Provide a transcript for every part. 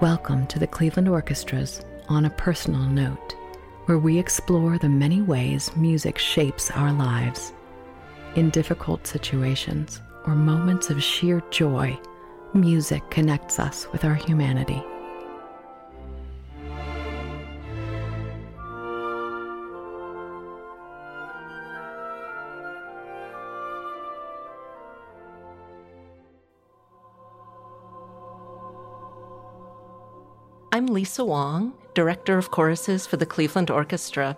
Welcome to the Cleveland Orchestra's On a Personal Note, where we explore the many ways music shapes our lives. In difficult situations or moments of sheer joy, music connects us with our humanity. Lisa Wong, Director of Choruses for the Cleveland Orchestra.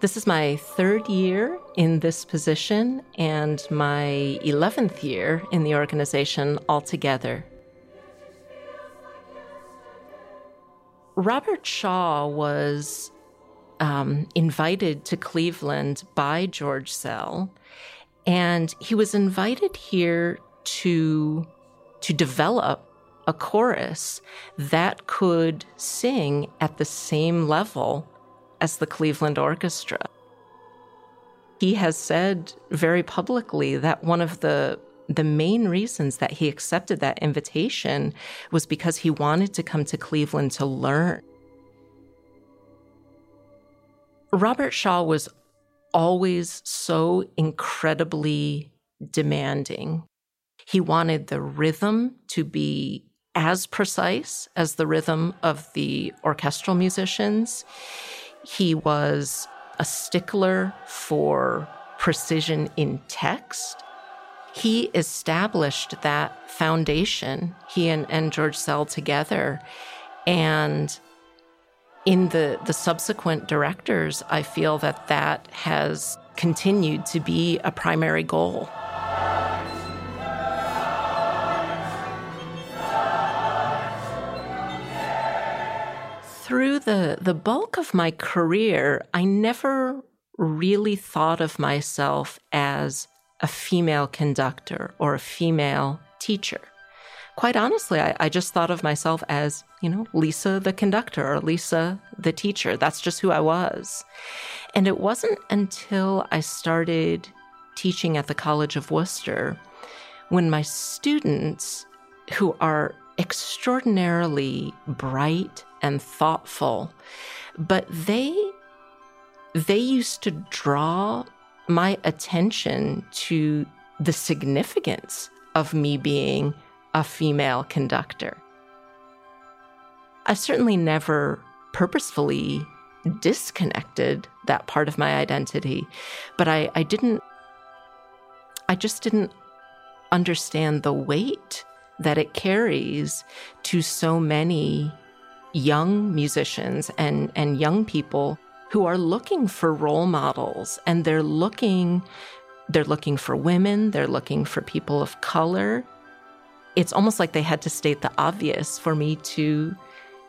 This is my third year in this position and my 11th year in the organization altogether. Robert Shaw was um, invited to Cleveland by George Szell, and he was invited here to to develop a chorus that could sing at the same level as the Cleveland Orchestra. He has said very publicly that one of the the main reasons that he accepted that invitation was because he wanted to come to Cleveland to learn. Robert Shaw was always so incredibly demanding. He wanted the rhythm to be as precise as the rhythm of the orchestral musicians. He was a stickler for precision in text. He established that foundation, he and, and George Szell together. And in the, the subsequent directors, I feel that that has continued to be a primary goal. Through the, the bulk of my career, I never really thought of myself as a female conductor or a female teacher. Quite honestly, I, I, just thought of myself as, you know, Lisa the conductor or Lisa the teacher. That's just who I was. And it wasn't until I started teaching at the College of Wooster when my students, who are extraordinarily bright and thoughtful, but they they used to draw my attention to the significance of me being a female conductor. I certainly never purposefully disconnected that part of my identity, but I, I didn't, I just didn't understand the weight that it carries to so many young musicians and, and young people who are looking for role models. And they're looking they're looking for women they're looking for people of color. It's almost like they had to state the obvious for me to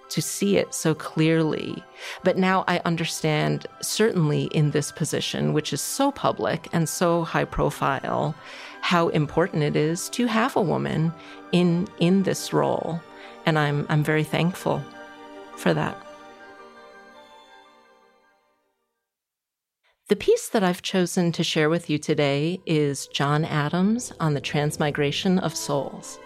to see it so clearly. But now i understand certainly in this position which is so public and so high profile how important it is to have a woman in in this role and i'm i'm very thankful for that The piece that I've chosen to share with you today is John Adams on the Transmigration of Souls.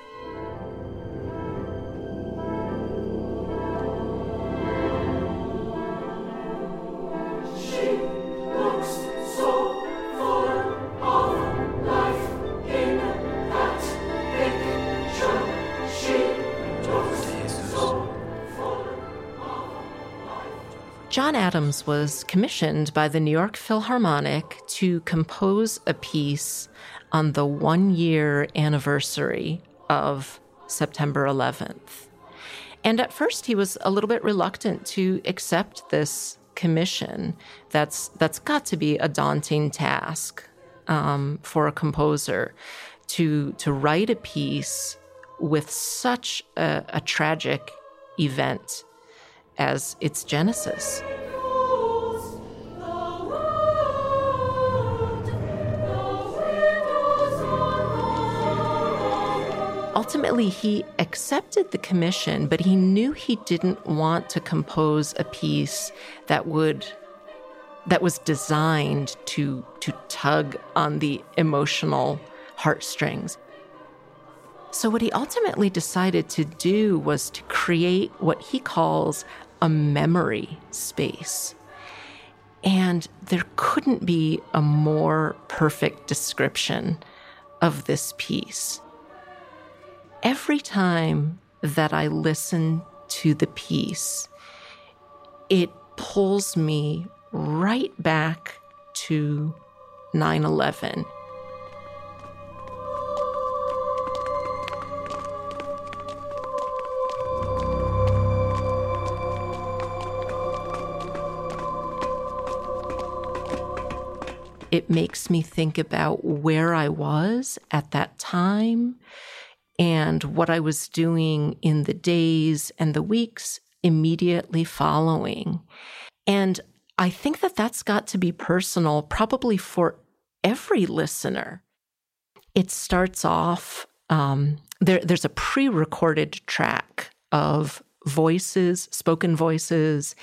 John Adams was commissioned by the New York Philharmonic to compose a piece on the one year anniversary of September 11th. And at first, he was a little bit reluctant to accept this commission. That's, that's got to be a daunting task um, for a composer to, to write a piece with such a, a tragic event as its genesis. Ultimately, he accepted the commission, but he knew he didn't want to compose a piece that would that was designed to to tug on the emotional heartstrings. So, what he ultimately decided to do was to create what he calls a memory space. And there couldn't be a more perfect description of this piece. Every time that I listen to the piece, it pulls me right back to 9 11 it makes me think about where I was at that time and what I was doing in the days and the weeks immediately following. And I think that that's got to be personal, probably for every listener. It starts off, um, there, there's a pre recorded track of voices, spoken voices,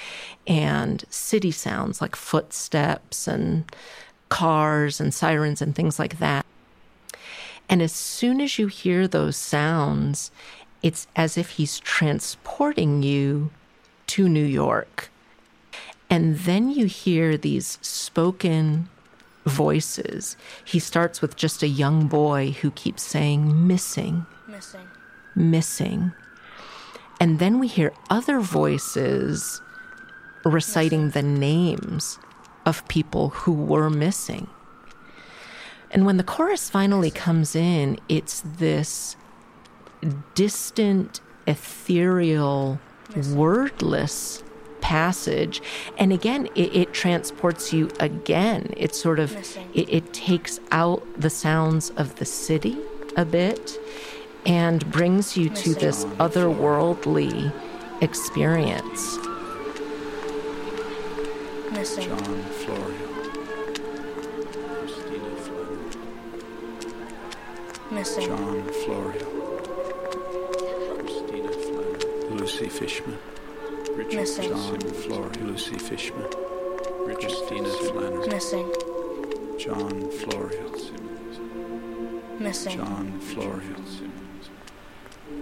and city sounds like footsteps and cars and sirens and things like that. And as soon as you hear those sounds, it's as if he's transporting you to New York. And then you hear these spoken voices. He starts with just a young boy who keeps saying, missing, missing, missing. And then we hear other voices reciting the names of people who were missing. And when the chorus finally comes in, it's this distant, ethereal, wordless passage. And again, it, it, transports you again. It sort of it, it takes out the sounds of the city a bit and brings you to this otherworldly experience. Missing. John Florio. Christina Flannery. Missing. John Florio. Christina Flannery. Lucy Fishman. Richard Missing. John Florio. Lucy Fishman. Richard Christina Flannery. Missing. John Florio. Missing. John Florio.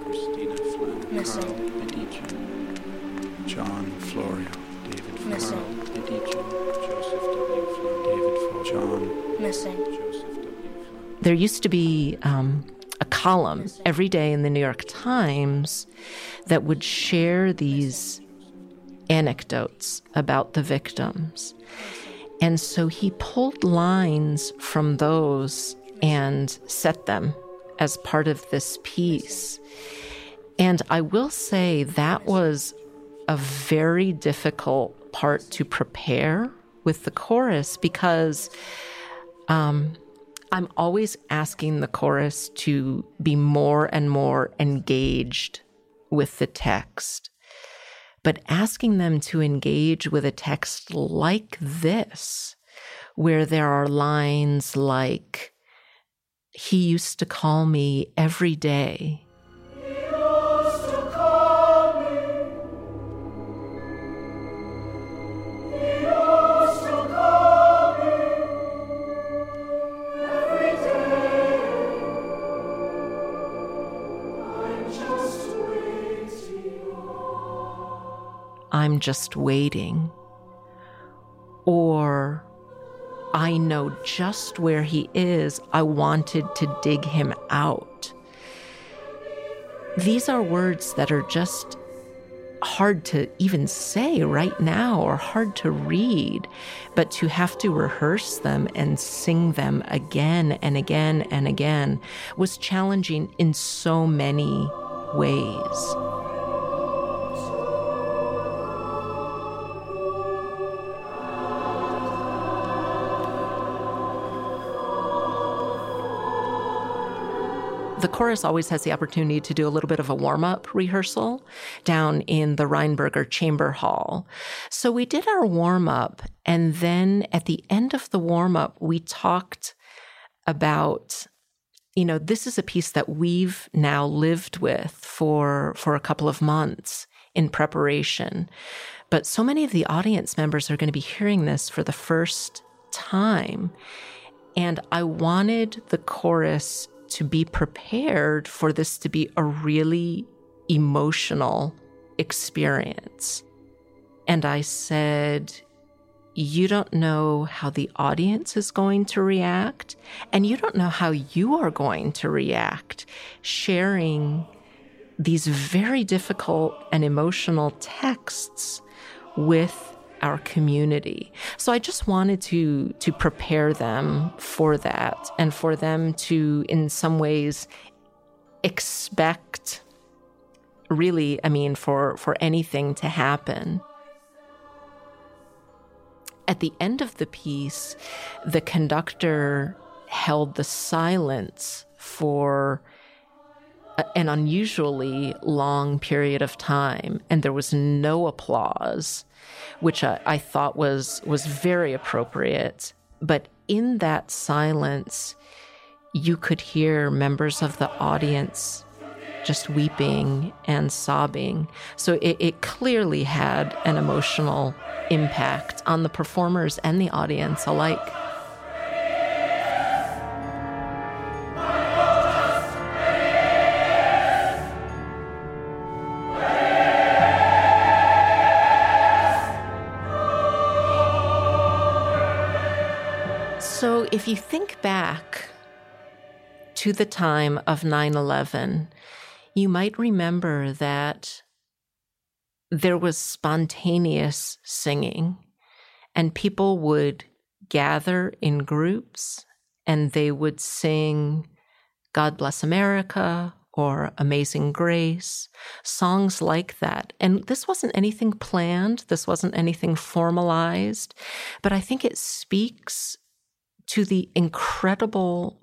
Christina Flannery. Missing. Carl Medici. John Florio. David Missing. Carl Medici. Joseph W. Florio. David Florio. John Missing. Joseph W. Florio. There used to be um, a column every day in the New York Times that would share these anecdotes about the victims. And so he pulled lines from those and set them as part of this piece. And I will say that was a very difficult part to prepare with the chorus because um, I'm always asking the chorus to be more and more engaged with the text. But asking them to engage with a text like this, where there are lines like, He used to call me every day. I'm just waiting. Or I know just where he is. I wanted to dig him out. These are words that are just hard to even say right now or hard to read, but to have to rehearse them and sing them again and again and again was challenging in so many ways. The chorus always has the opportunity to do a little bit of a warm up rehearsal down in the Reinberger Chamber Hall. So we did our warm up. And then at the end of the warm up, we talked about you know this is a piece that we've now lived with for for a couple of months in preparation but so many of the audience members are going to be hearing this for the first time and i wanted the chorus to be prepared for this to be a really emotional experience. And I said, You don't know how the audience is going to react, and you don't know how you are going to react sharing these very difficult and emotional texts with our community. So I just wanted to to prepare them for that and for them to in some ways expect really I mean for for anything to happen. At the end of the piece, the conductor held the silence for an unusually long period of time, and there was no applause, which I, I, thought was was very appropriate. But in that silence, you could hear members of the audience just weeping and sobbing. So it, it clearly had an emotional impact on the performers and the audience alike. If you think back to the time of 9 11, you might remember that there was spontaneous singing, and people would gather in groups and they would sing God Bless America or Amazing Grace, songs like that. And this wasn't anything planned, this wasn't anything formalized, but I think it speaks to the incredible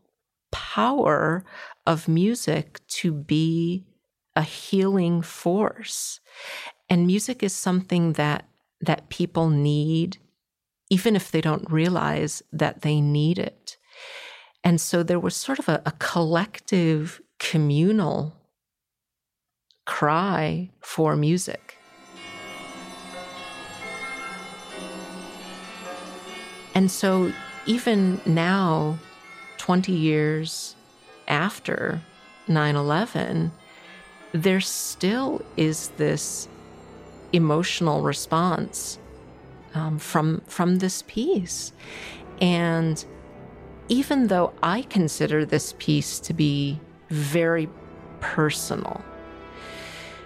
power of music to be a healing force. And music is something that that people need even if they don't realize that they need it. And so there was sort of a, a collective communal cry for music. And so even now, 20 years after 9 11, there still is this emotional response um, from, from this piece. And even though I consider this piece to be very personal,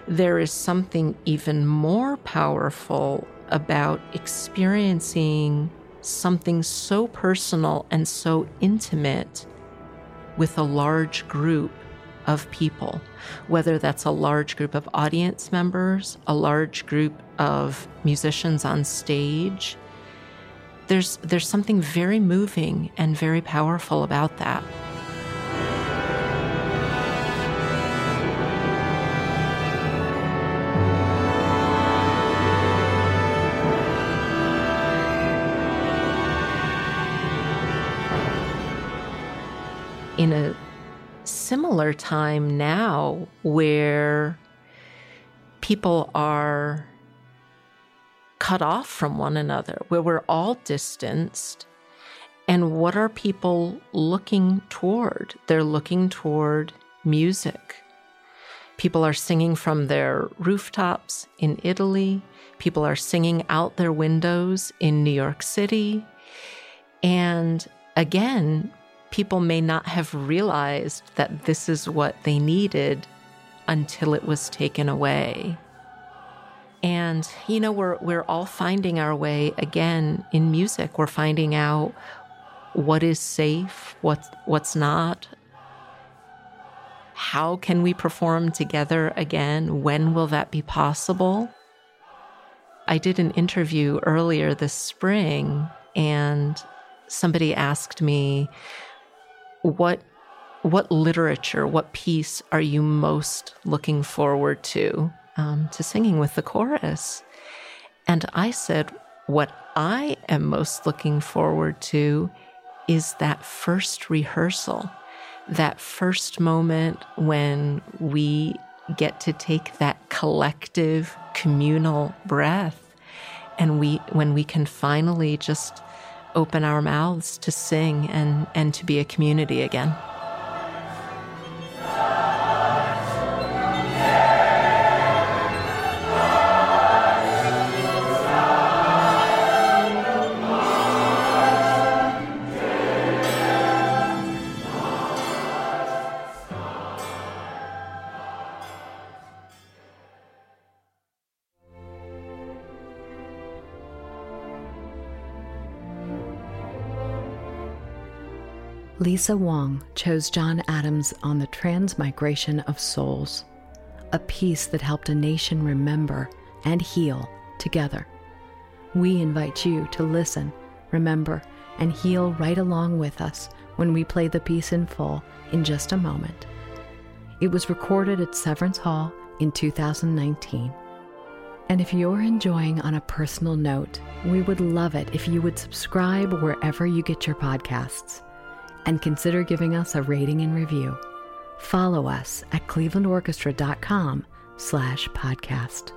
there is something even more powerful about experiencing something so personal and so intimate with a large group of people, whether that's a large group of audience members, a large group of musicians on stage. There's, there's something very moving and very powerful about that. In a similar time now where people are cut off from one another, where we're all distanced. And what are people looking toward? They're looking toward music. People are singing from their rooftops in Italy. People are singing out their windows in New York City. And again, people may not have realized that this is what they needed until it was taken away. And you know, we're we're all finding our way again in music. We're finding out what is safe, what what's not. How can we perform together again? When will that be possible? I did an interview earlier this spring and somebody asked me, what what literature, what piece are you most looking forward to um, to singing with the chorus? And I said, what I am most looking forward to is that first rehearsal, that first moment when we get to take that collective communal breath and we when we can finally just open our mouths to sing and, and to be a community again. Lisa Wong chose John Adams on the transmigration of souls, a piece that helped a nation remember and heal together. We invite you to listen, remember, and heal right along with us when we play the piece in full in just a moment. It was recorded at Severance Hall in 2019. And if you're enjoying on a personal note, we would love it if you would subscribe wherever you get your podcasts and consider giving us a rating and review. Follow us at clevelandorchestra.com slash podcast.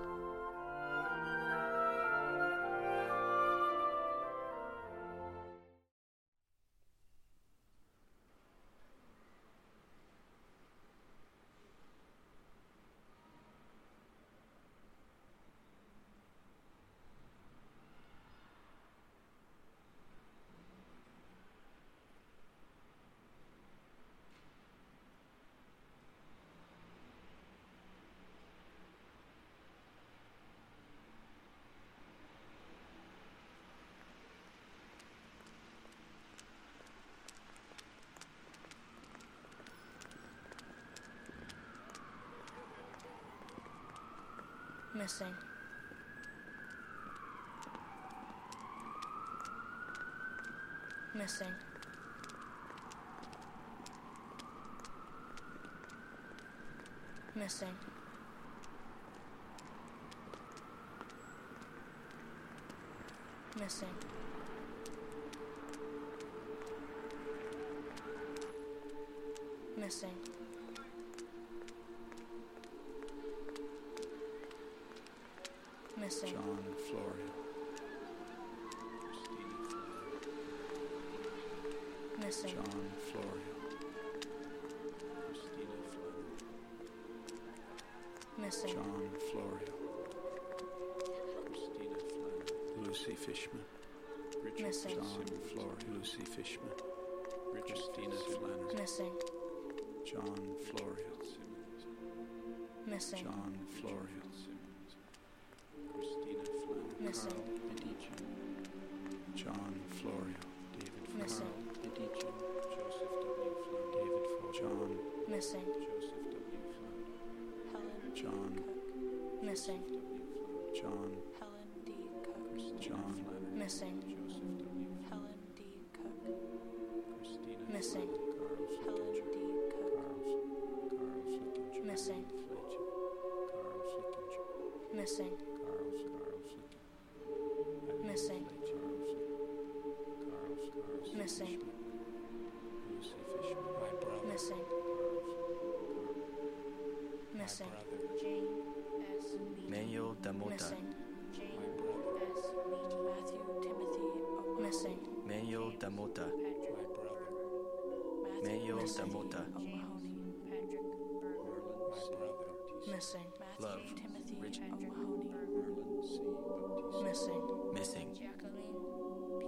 Missing. Missing. Missing. Missing. Missing. Missing. John Florio. Christina Missing. John Florio. Christina Florio. Missing. John Florio. Christina Florio. Lucy Fishman. Richard Missing. John Florio. Lucy Fishman. Richard Christina Flannery. Missing. John Florio. Missing. John Florio. Missing. Carl Medici. John Florio. David Florio. Missing. Medici. Joseph W. Florio. David Florio. John Missing. Joseph W. Florio. Helen John Cook. Missing. John Helen D. Cook. John. Missing. Joseph W. Helen D. Cook. Christina Missing. Carl Helen D. Cook. Carl, Carl Missing. Missing. Missing. brother. Jane S. Manuel Damota. Missing. My brother. Matthew Timothy O'Mahony. Missing. Manuel Damota. My brother. Matthew Manuel Missing. Damota. O'Mahony. Patrick Marlon. My brother. Missing. Love. Timothy Richard. O'Mahony. Marlon C. Bautista. Missing. Missing. Jacqueline P.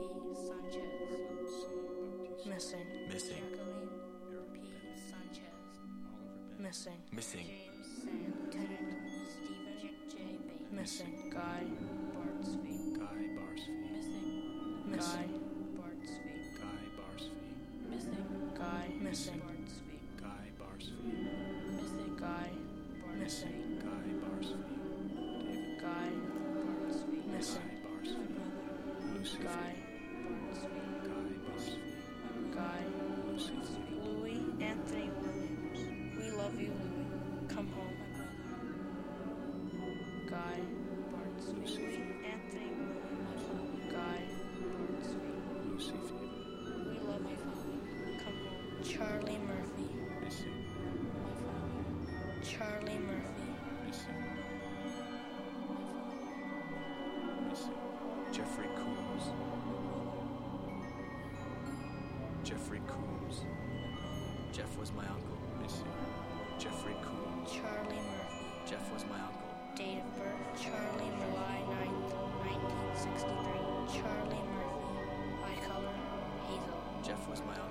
Sanchez. Marlon C. Bautista. Missing. Missing. Jacqueline P. Sanchez. Oliver Missing. Missing. James Sam Lieutenant Stephen J. Bain. Missing. Guy Bartsby. Guy Barsfee. Missing. Missing. Bartsby. Guy Barsfee. Missing. Guy missing. Jeffrey Jeff was my uncle. Missing. Jeffrey Coombs. Charlie Murphy. Jeff was my uncle. Date of birth, Charlie July 9th, 1963. Charlie Murphy. Eye color, hazel. Jeff was my uncle.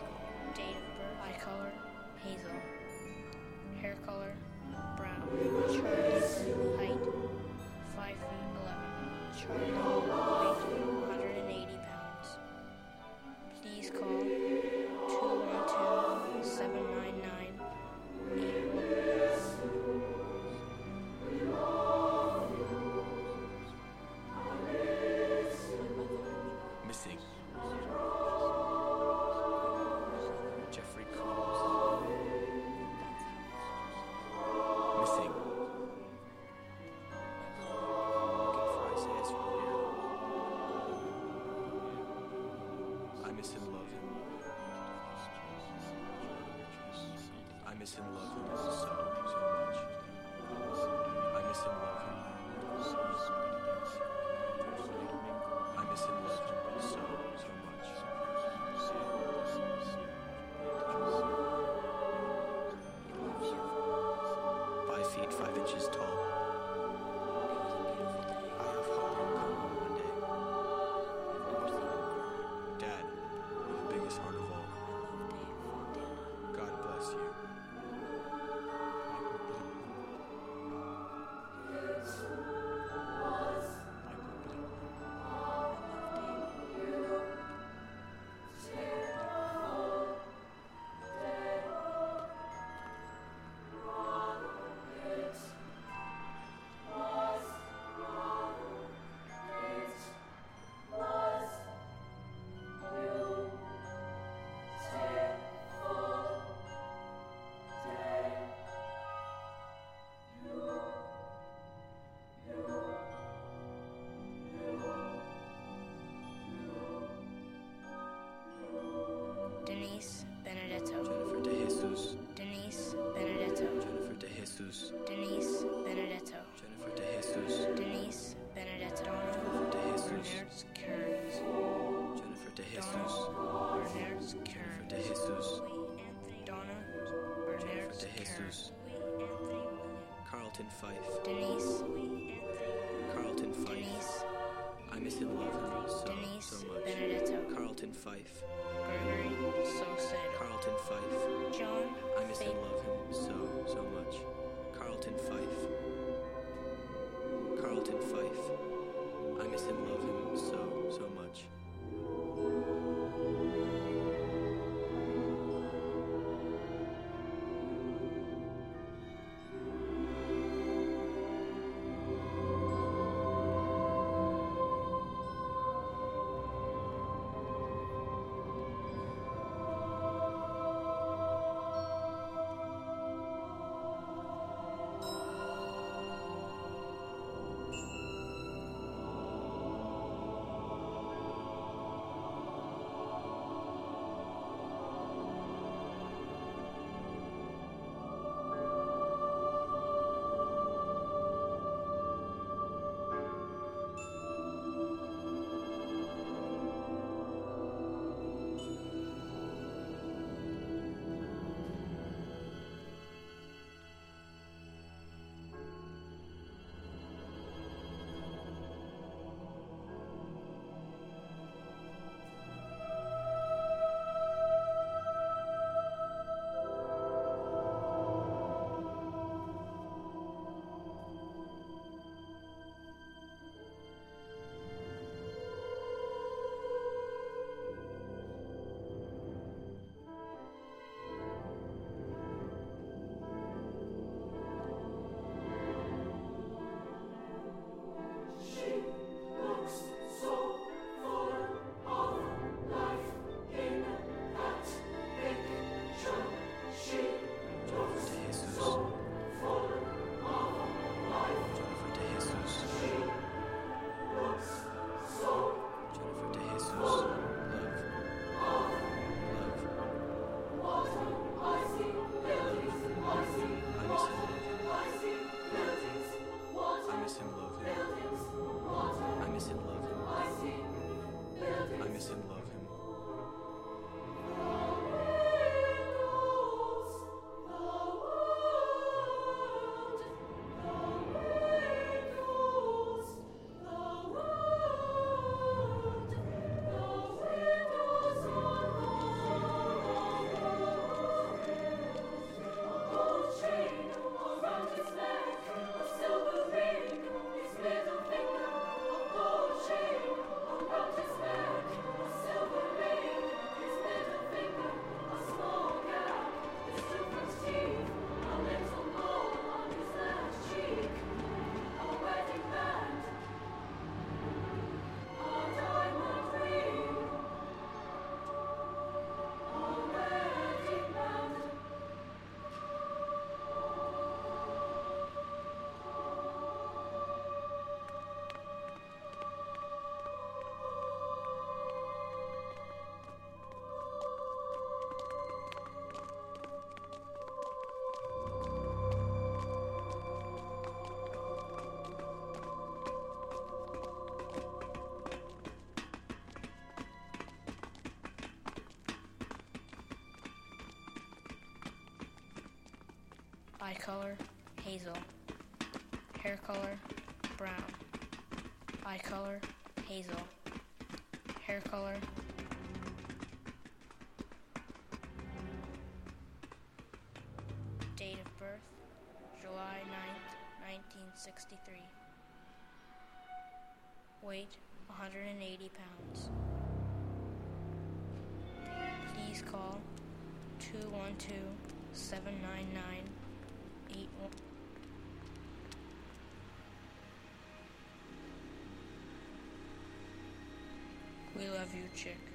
Moses. Carlton Fife. Denise. Carlton Fife. Denise. I miss him love him so, Denise so much. Benedetto. Carlton Fife. Gregory. So sad. Carlton Fife. John. I miss Faith. him love him so, so much. Carlton Fife. Eye color, hazel. Hair color, brown. Eye color, hazel. Hair color, date of birth, July 9th, 1963. Weight, 180 pounds. Please call 212 799 we love you, chick.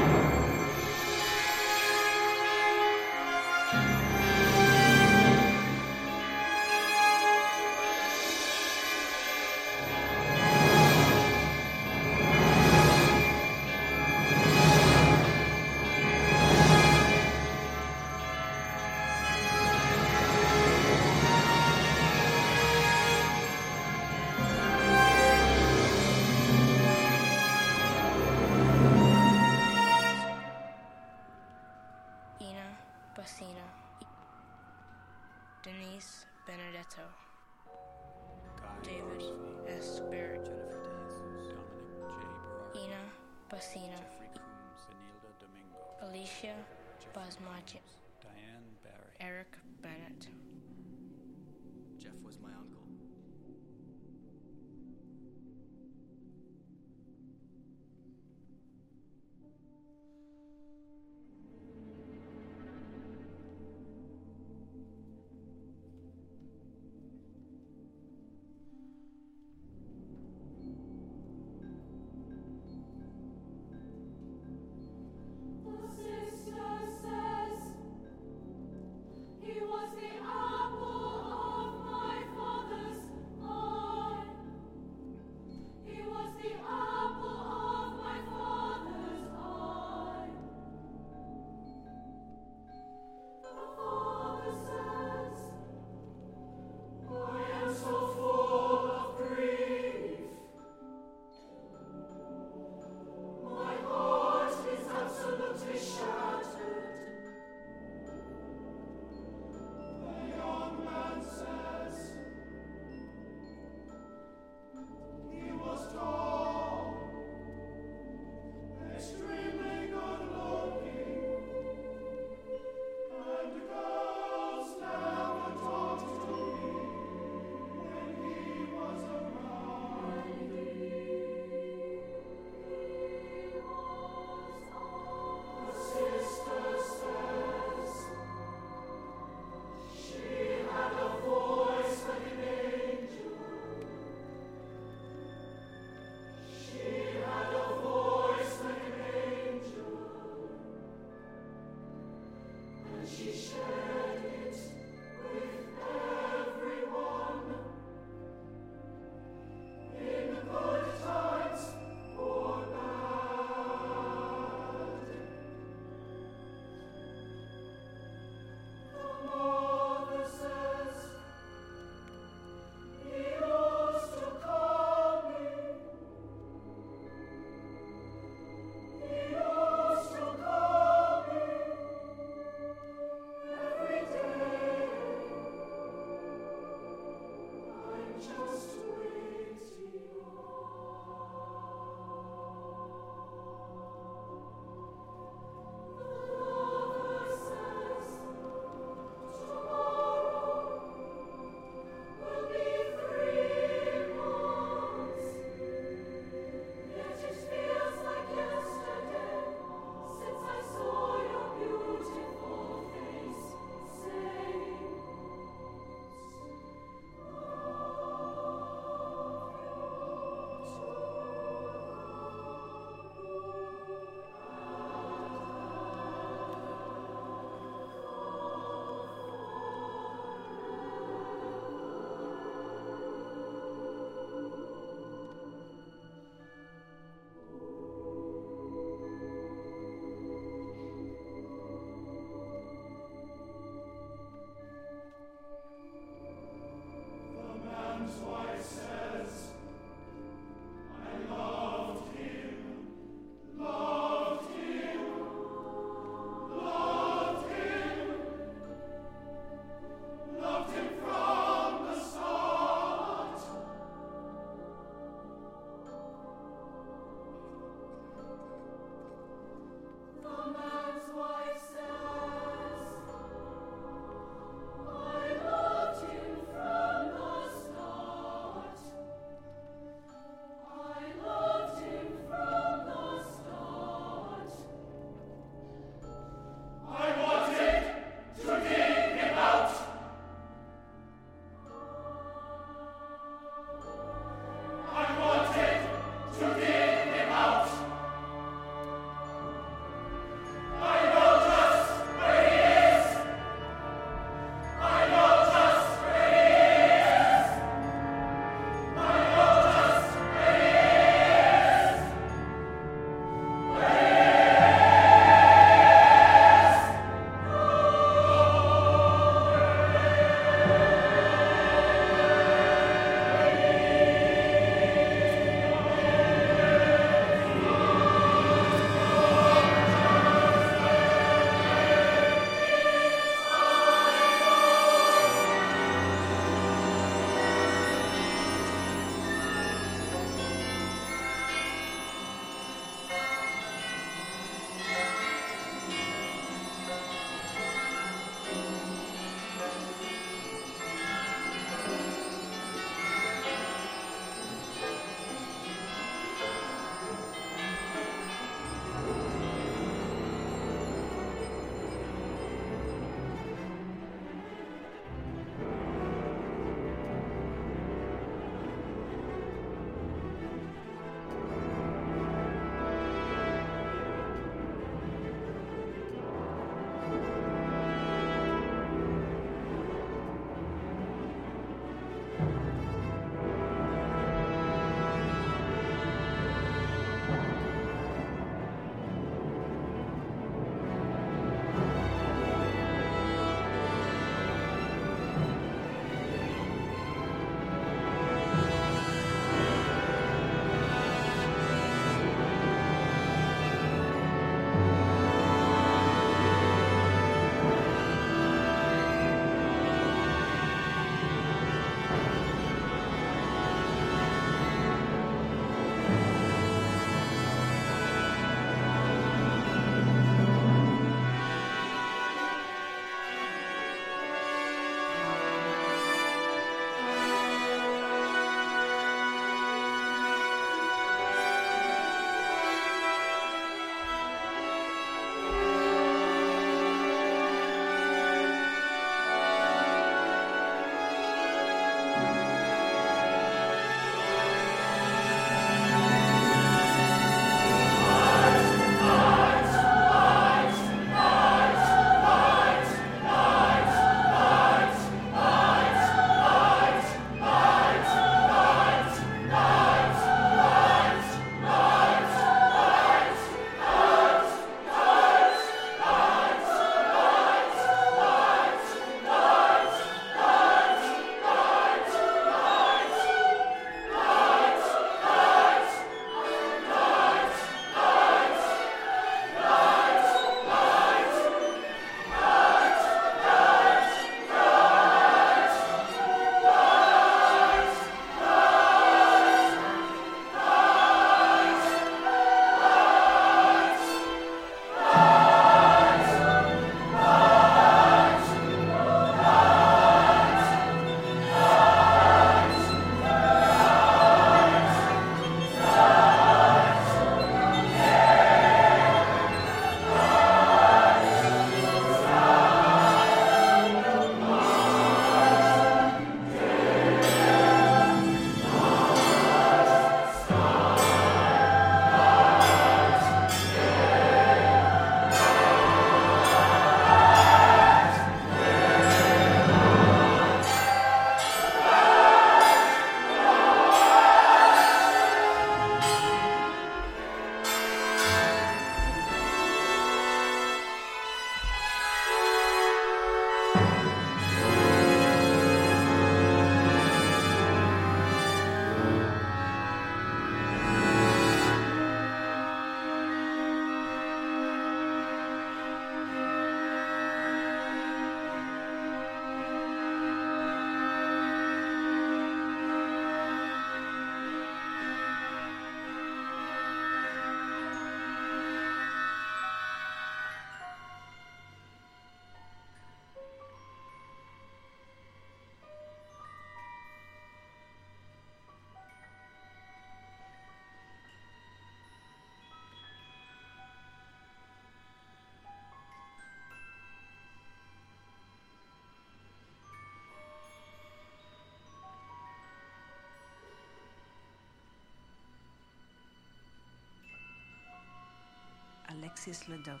Francis Ledoc,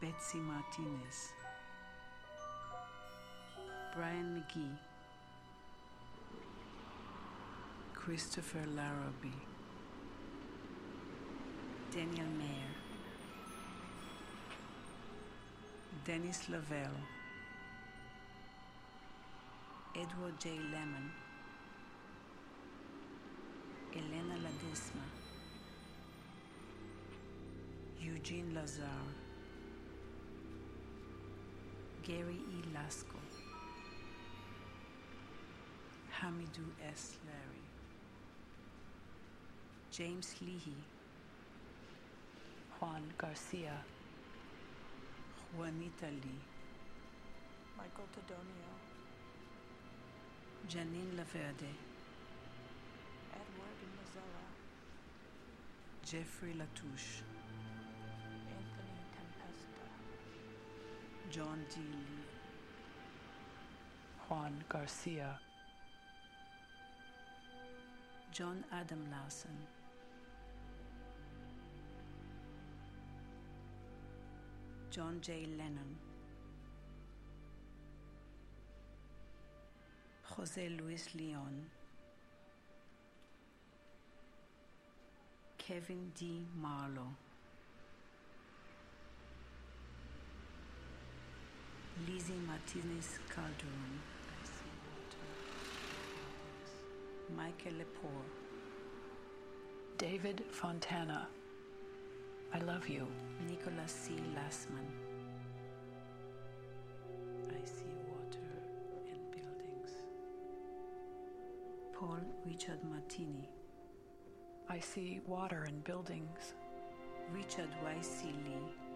Betsy Martinez, Brian McGee, Christopher Larrabee, Daniel Mayer, Dennis Lavelle, Edward J. Lemon, Elena Ledesma, Eugene Lazar, Gary E. Lasko, Hamidou S. Larry, James Leahy, Juan Garcia, Juanita Lee, Michael Tadonio, Janine Laverde, Edward Mazzella, Jeffrey Latouche, John D. Lee, Juan Garcia, John Adam Larson, John J. Lennon, Jose Luis Leon, Kevin D. Marlowe, Lizzie Martinez Calderon, Michael Lepore, David Fontana. I love you. Nicholas C. Lassman. I see water and buildings. Paul Richard Martini. I see water and buildings. Richard Y. C. Lee.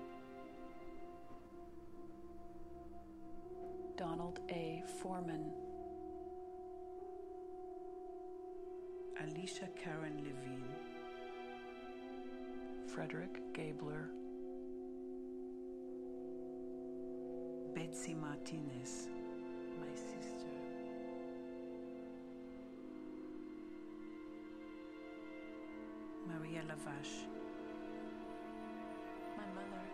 Donald A. Foreman. Alicia Karen Levine. Frederick Gabler. Betsy Martinez. My sister. Maria Lavache. my mother,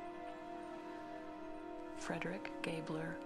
Frederick Gabler.